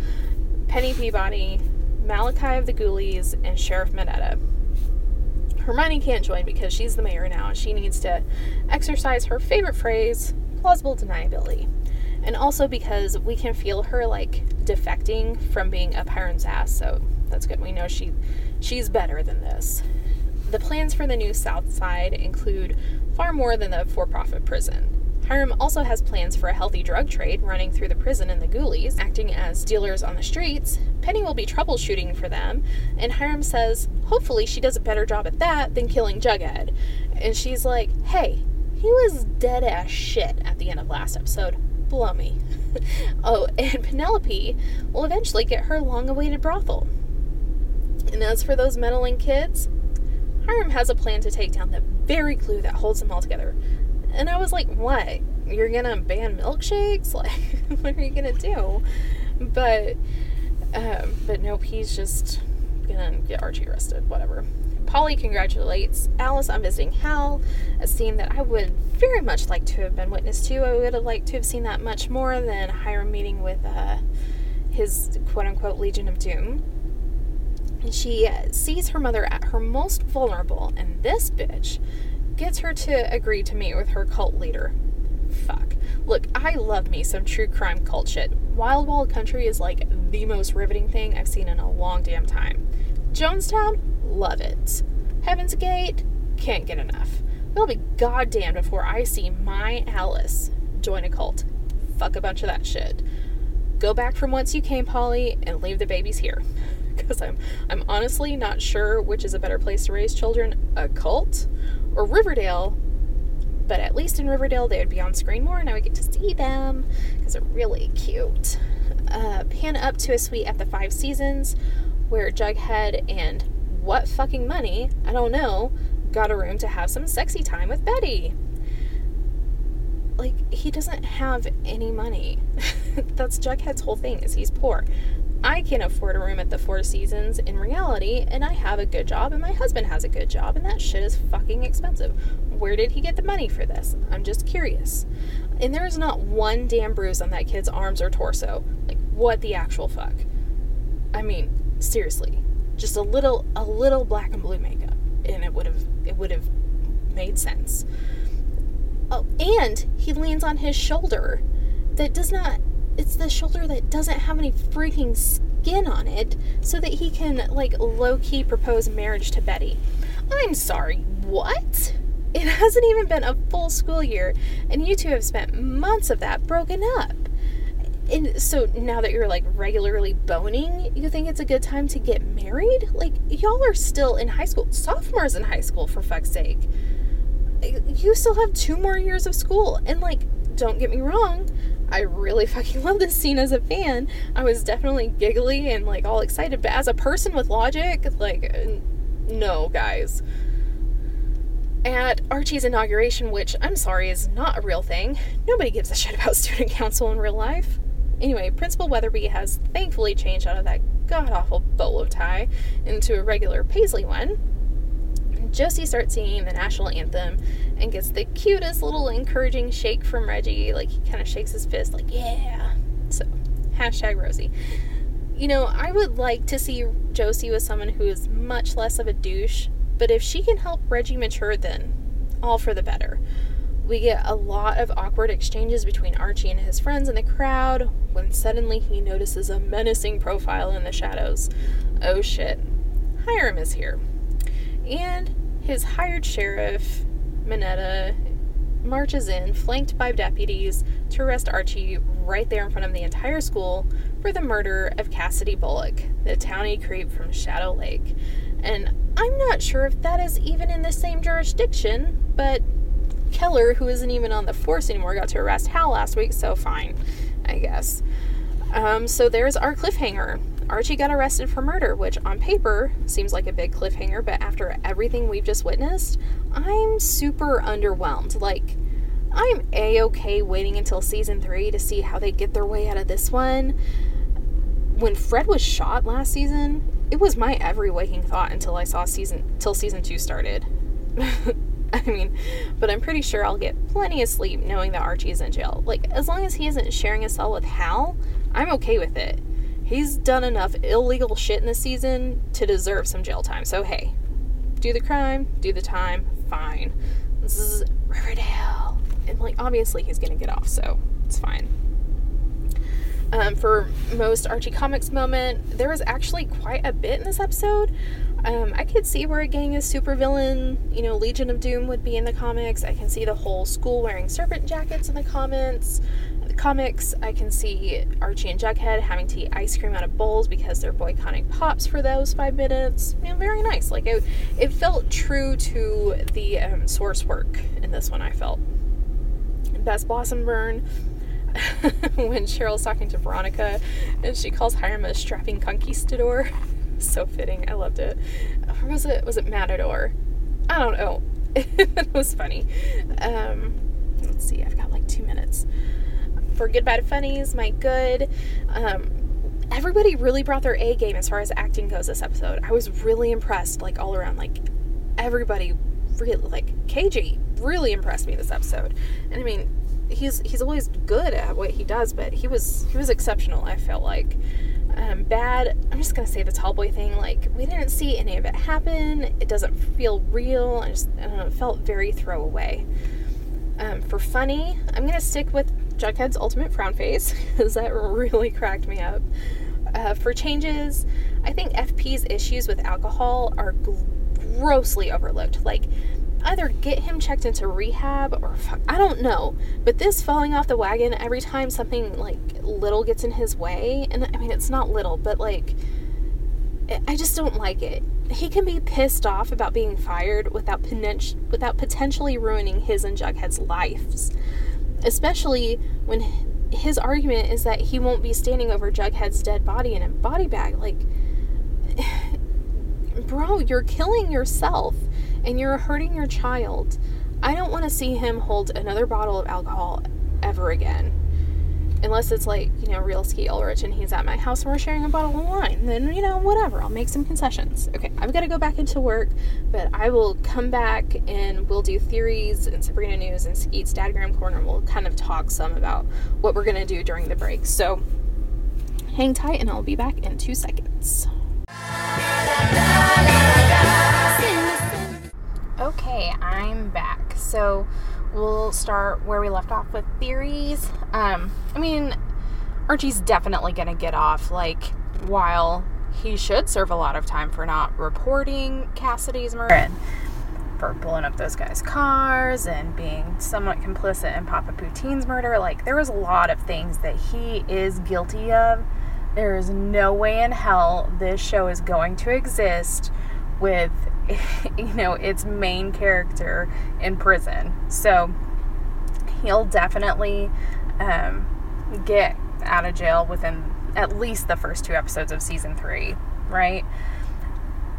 Penny Peabody, Malachi of the Ghoulies, and Sheriff Minetta. Hermione can't join because she's the mayor now. And she needs to exercise her favorite phrase, plausible deniability. And also because we can feel her like defecting from being a Hiram's ass, so that's good. We know she she's better than this. The plans for the new South Side include far more than the for profit prison. Hiram also has plans for a healthy drug trade running through the prison and the ghoulies, acting as dealers on the streets. Penny will be troubleshooting for them, and Hiram says, hopefully, she does a better job at that than killing Jughead. And she's like, hey, he was dead ass shit at the end of last episode. Blow me. oh, and Penelope will eventually get her long awaited brothel. And as for those meddling kids, Hiram has a plan to take down the very clue that holds them all together. And I was like, what? You're gonna ban milkshakes? Like, what are you gonna do? But, um, but nope, he's just gonna get Archie arrested, whatever. Polly congratulates Alice on visiting Hal, a scene that I would very much like to have been witness to. I would have liked to have seen that much more than Hiram meeting with uh, his quote unquote Legion of Doom. And she sees her mother at her most vulnerable, and this bitch gets her to agree to meet with her cult leader. Fuck. Look, I love me some true crime cult shit. Wild Wild Country is like the most riveting thing I've seen in a long damn time. Jonestown, love it. Heaven's Gate, can't get enough. It'll be goddamn before I see my Alice join a cult. Fuck a bunch of that shit. Go back from whence you came, Polly, and leave the babies here. Because I'm I'm honestly not sure which is a better place to raise children, a cult or Riverdale. But at least in Riverdale, they would be on screen more, and I would get to see them because they're really cute. Uh, pan up to a suite at the Five Seasons where Jughead and what fucking money, I don't know, got a room to have some sexy time with Betty. Like, he doesn't have any money. That's Jughead's whole thing, is he's poor. I can afford a room at the Four Seasons in reality, and I have a good job, and my husband has a good job, and that shit is fucking expensive. Where did he get the money for this? I'm just curious. And there is not one damn bruise on that kid's arms or torso. Like, what the actual fuck? I mean, seriously, just a little, a little black and blue makeup, and it would have, it would have made sense. Oh, and he leans on his shoulder that does not it's the shoulder that doesn't have any freaking skin on it so that he can like low-key propose marriage to Betty. I'm sorry, what? It hasn't even been a full school year and you two have spent months of that broken up. And so now that you're like regularly boning, you think it's a good time to get married? Like y'all are still in high school, sophomores in high school for fuck's sake. You still have two more years of school and like don't get me wrong, I really fucking love this scene as a fan. I was definitely giggly and like all excited, but as a person with logic, like, no, guys. At Archie's inauguration, which I'm sorry is not a real thing, nobody gives a shit about student council in real life. Anyway, Principal Weatherbee has thankfully changed out of that god awful bolo tie into a regular paisley one. Josie starts singing the national anthem and gets the cutest little encouraging shake from Reggie. Like he kind of shakes his fist, like, yeah. So, hashtag Rosie. You know, I would like to see Josie with someone who is much less of a douche, but if she can help Reggie mature, then all for the better. We get a lot of awkward exchanges between Archie and his friends in the crowd when suddenly he notices a menacing profile in the shadows. Oh shit. Hiram is here. And his hired sheriff Minetta marches in, flanked by deputies, to arrest Archie right there in front of the entire school for the murder of Cassidy Bullock, the townie creep from Shadow Lake. And I'm not sure if that is even in the same jurisdiction, but Keller, who isn't even on the force anymore, got to arrest Hal last week, so fine, I guess. Um, so there's our cliffhanger. Archie got arrested for murder, which on paper seems like a big cliffhanger, but after everything we've just witnessed, I'm super underwhelmed. Like, I'm a okay waiting until season three to see how they get their way out of this one. When Fred was shot last season, it was my every waking thought until I saw season till season two started. I mean, but I'm pretty sure I'll get plenty of sleep knowing that Archie is in jail. Like, as long as he isn't sharing a cell with Hal, I'm okay with it. He's done enough illegal shit in the season to deserve some jail time. So, hey, do the crime, do the time, fine. This is Riverdale. And, like, obviously he's gonna get off, so it's fine. Um, for most Archie Comics moment, there was actually quite a bit in this episode. Um, I could see where a gang of supervillain, you know, Legion of Doom would be in the comics. I can see the whole school wearing serpent jackets in the comments. The comics, I can see Archie and Jughead having to eat ice cream out of bowls because they're boycotting pops for those five minutes. You know, very nice. Like it, it felt true to the um, source work in this one. I felt. Best Blossom Burn when Cheryl's talking to Veronica and she calls Hiram a strapping conquistador. so fitting. I loved it. Or was it was it Matador? I don't know. it was funny. Um, let's see. I've got like two minutes for good bad funnies. My good. Um, everybody really brought their A game as far as acting goes this episode. I was really impressed, like all around. Like everybody, really like KJ really impressed me this episode. And I mean, he's he's always good at what he does, but he was he was exceptional. I felt like. Um, bad. I'm just gonna say the tall boy thing. Like we didn't see any of it happen. It doesn't feel real. I just I don't know. It felt very throwaway. Um, for funny, I'm gonna stick with Jughead's ultimate frown face because that really cracked me up. Uh, for changes, I think FP's issues with alcohol are grossly overlooked. Like either get him checked into rehab or fuck, I don't know. But this falling off the wagon every time something like little gets in his way, and I mean, it's not little, but like, I just don't like it. He can be pissed off about being fired without, without potentially ruining his and Jughead's lives. Especially when his argument is that he won't be standing over Jughead's dead body in a body bag. Like, bro, you're killing yourself and you're hurting your child. I don't want to see him hold another bottle of alcohol ever again. Unless it's like, you know, real Skeet Ulrich and he's at my house and we're sharing a bottle of wine. Then, you know, whatever. I'll make some concessions. Okay, I've got to go back into work, but I will come back and we'll do theories and Sabrina News and Skeet's Dadgram Corner. We'll kind of talk some about what we're going to do during the break. So hang tight and I'll be back in two seconds. Okay, I'm back. So we'll start where we left off with theories. Um, I mean, Archie's definitely gonna get off. Like, while he should serve a lot of time for not reporting Cassidy's murder for blowing up those guys' cars and being somewhat complicit in Papa Poutine's murder, like, there was a lot of things that he is guilty of. There is no way in hell this show is going to exist with you know its main character in prison. So he'll definitely um, get out of jail within at least the first two episodes of season three right?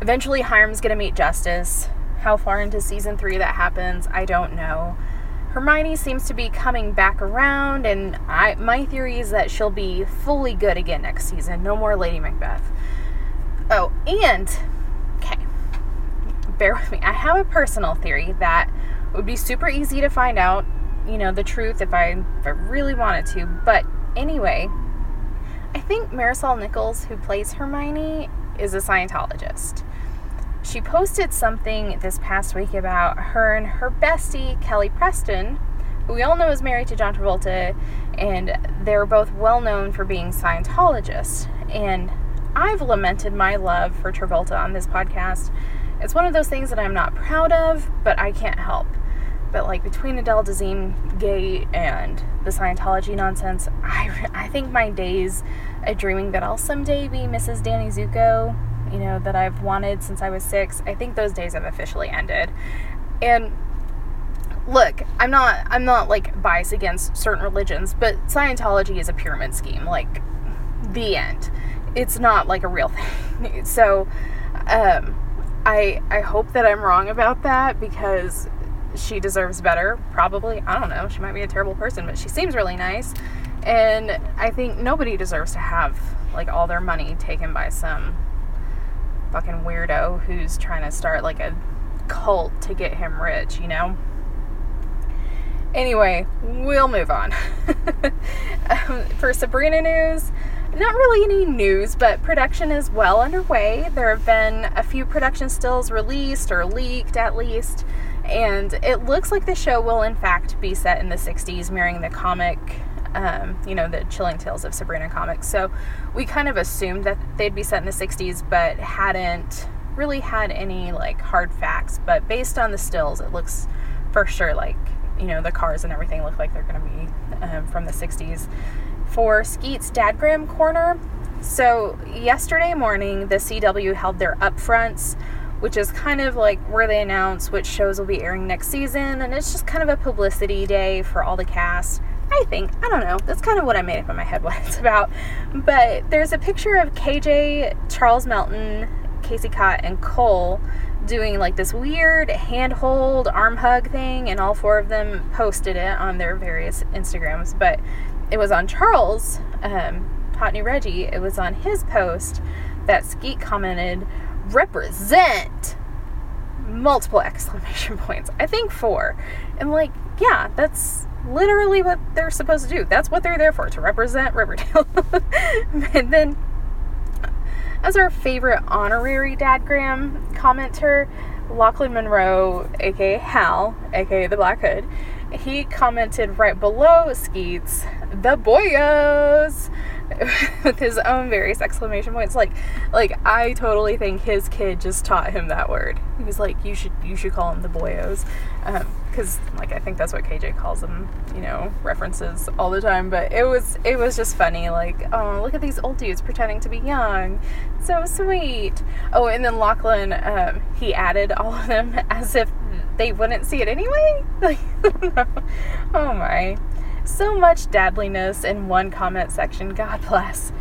Eventually hiram's gonna meet justice. How far into season three that happens i don't know. Hermione seems to be coming back around and i my theory is that she'll be fully good again next season. No more lady macbeth. Oh and bear with me. I have a personal theory that it would be super easy to find out, you know, the truth if I if I really wanted to. But anyway, I think Marisol Nichols, who plays Hermione, is a Scientologist. She posted something this past week about her and her bestie, Kelly Preston, who we all know is married to John Travolta, and they're both well known for being Scientologists. And I've lamented my love for Travolta on this podcast it's one of those things that I'm not proud of, but I can't help. But like between Adele Dazeem gate and the Scientology nonsense, I, I think my days of dreaming that I'll someday be Mrs. Danny Zuko, you know, that I've wanted since I was six, I think those days have officially ended. And look, I'm not I'm not like biased against certain religions, but Scientology is a pyramid scheme. Like the end. It's not like a real thing. so um I I hope that I'm wrong about that because she deserves better. Probably. I don't know. She might be a terrible person, but she seems really nice. And I think nobody deserves to have like all their money taken by some fucking weirdo who's trying to start like a cult to get him rich, you know? Anyway, we'll move on. um, for Sabrina news, not really any news, but production is well underway. There have been a few production stills released or leaked at least, and it looks like the show will in fact be set in the 60s, mirroring the comic, um, you know, the Chilling Tales of Sabrina comics. So we kind of assumed that they'd be set in the 60s, but hadn't really had any like hard facts. But based on the stills, it looks for sure like, you know, the cars and everything look like they're going to be um, from the 60s for Skeet's Dadgram Corner. So, yesterday morning, the CW held their upfronts, which is kind of like where they announce which shows will be airing next season, and it's just kind of a publicity day for all the cast. I think. I don't know. That's kind of what I made up in my head what it's about. But there's a picture of KJ, Charles Melton, Casey Cott, and Cole doing like this weird handhold arm hug thing, and all four of them posted it on their various Instagrams. But it was on Charles, um, Hot New Reggie, it was on his post that Skeet commented, represent multiple exclamation points. I think four. And like, yeah, that's literally what they're supposed to do. That's what they're there for, to represent Riverdale. and then as our favorite honorary dad, dadgram commenter, Lochlyn Munro, aka Hal, aka the Black Hood, he commented right below Skeets, the boyos, with his own various exclamation points. Like, like I totally think his kid just taught him that word. He was like, you should, you should call him the boyos, because um, like I think that's what KJ calls them. You know, references all the time. But it was, it was just funny. Like, oh, look at these old dudes pretending to be young. So sweet. Oh, and then Lochlyn, um, he added all of them as if they wouldn't see it anyway? Oh my. So much dadliness in one comment section. God bless.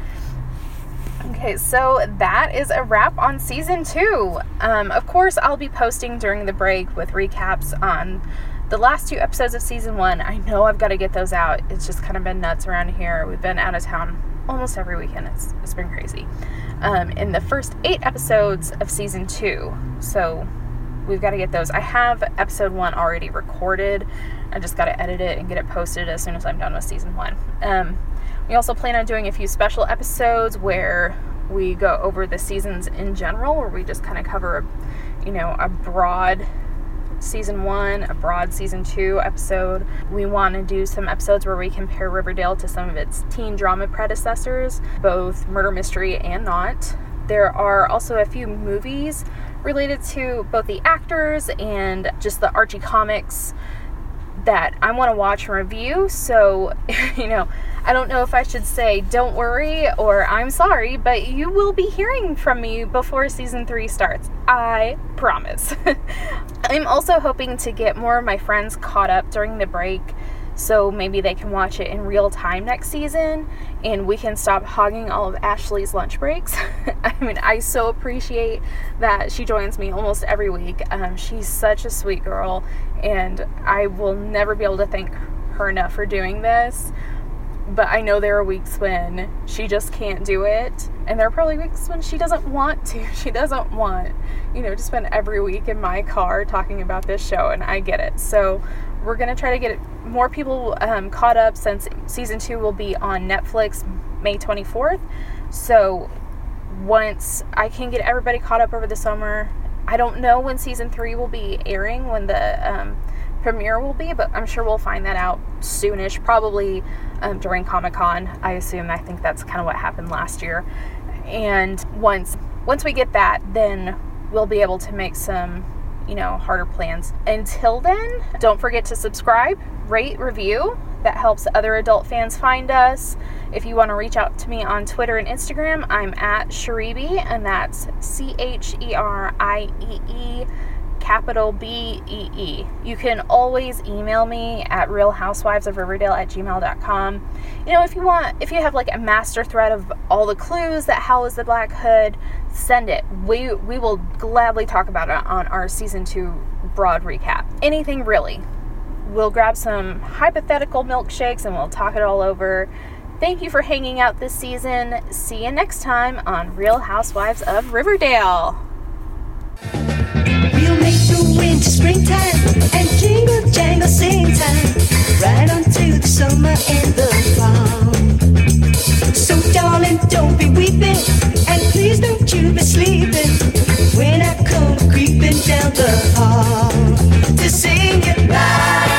Okay, so that is a wrap on season two. Um, of course, I'll be posting during the break with recaps on the last two episodes of season one. I know I've got to get those out. It's just kind of been nuts around here. We've been out of town almost every weekend. It's, it's been crazy. Um, in the first eight episodes of season two. So we've got to get those. I have episode one already recorded. I just got to edit it and get it posted as soon as I'm done with season one. Um, we also plan on doing a few special episodes where we go over the seasons in general, where we just kind of cover, you know, a broad season one, a broad season two episode. We want to do some episodes where we compare Riverdale to some of its teen drama predecessors, both murder mystery and not. There are also a few movies related to both the actors and just the Archie comics that I want to watch and review. So, you know, I don't know if I should say don't worry or I'm sorry, but you will be hearing from me before season three starts. I promise. I'm also hoping to get more of my friends caught up during the break so maybe they can watch it in real time next season and we can stop hogging all of Ashley's lunch breaks. I mean, I so appreciate that she joins me almost every week. Um, she's such a sweet girl, and I will never be able to thank her enough for doing this. But I know there are weeks when she just can't do it, and there are probably weeks when she doesn't want to. She doesn't want, you know, to spend every week in my car talking about this show, and I get it. So we're going to try to get more people um, caught up since season two will be on Netflix May 24th. So once I can get everybody caught up over the summer, I don't know when season three will be airing, when the um, premiere will be, but I'm sure we'll find that out soonish, probably um, during Comic Con. I assume. I think that's kind of what happened last year. And once once we get that, then we'll be able to make some you know, harder plans. Until then, don't forget to subscribe, rate, review. That helps other adult fans find us. If you want to reach out to me on Twitter and Instagram, I'm at Cheribe, and that's C H E R I E E capital B E E. You can always email me at realhousewivesofriverdale at gmail.com. You know, if you want, if you have like a master thread of all the clues that Hal is the Black Hood, send it. We, we will gladly talk about it on our season two broad recap. Anything really. We'll grab some hypothetical milkshakes and we'll talk it all over. Thank you for hanging out this season. See you next time on Real Housewives of Riverdale winter, springtime, and jingle jangle sing time, right on to the summer and the fall. So darling, don't be weeping, and please don't you be sleeping when I come creeping down the hall to sing it right.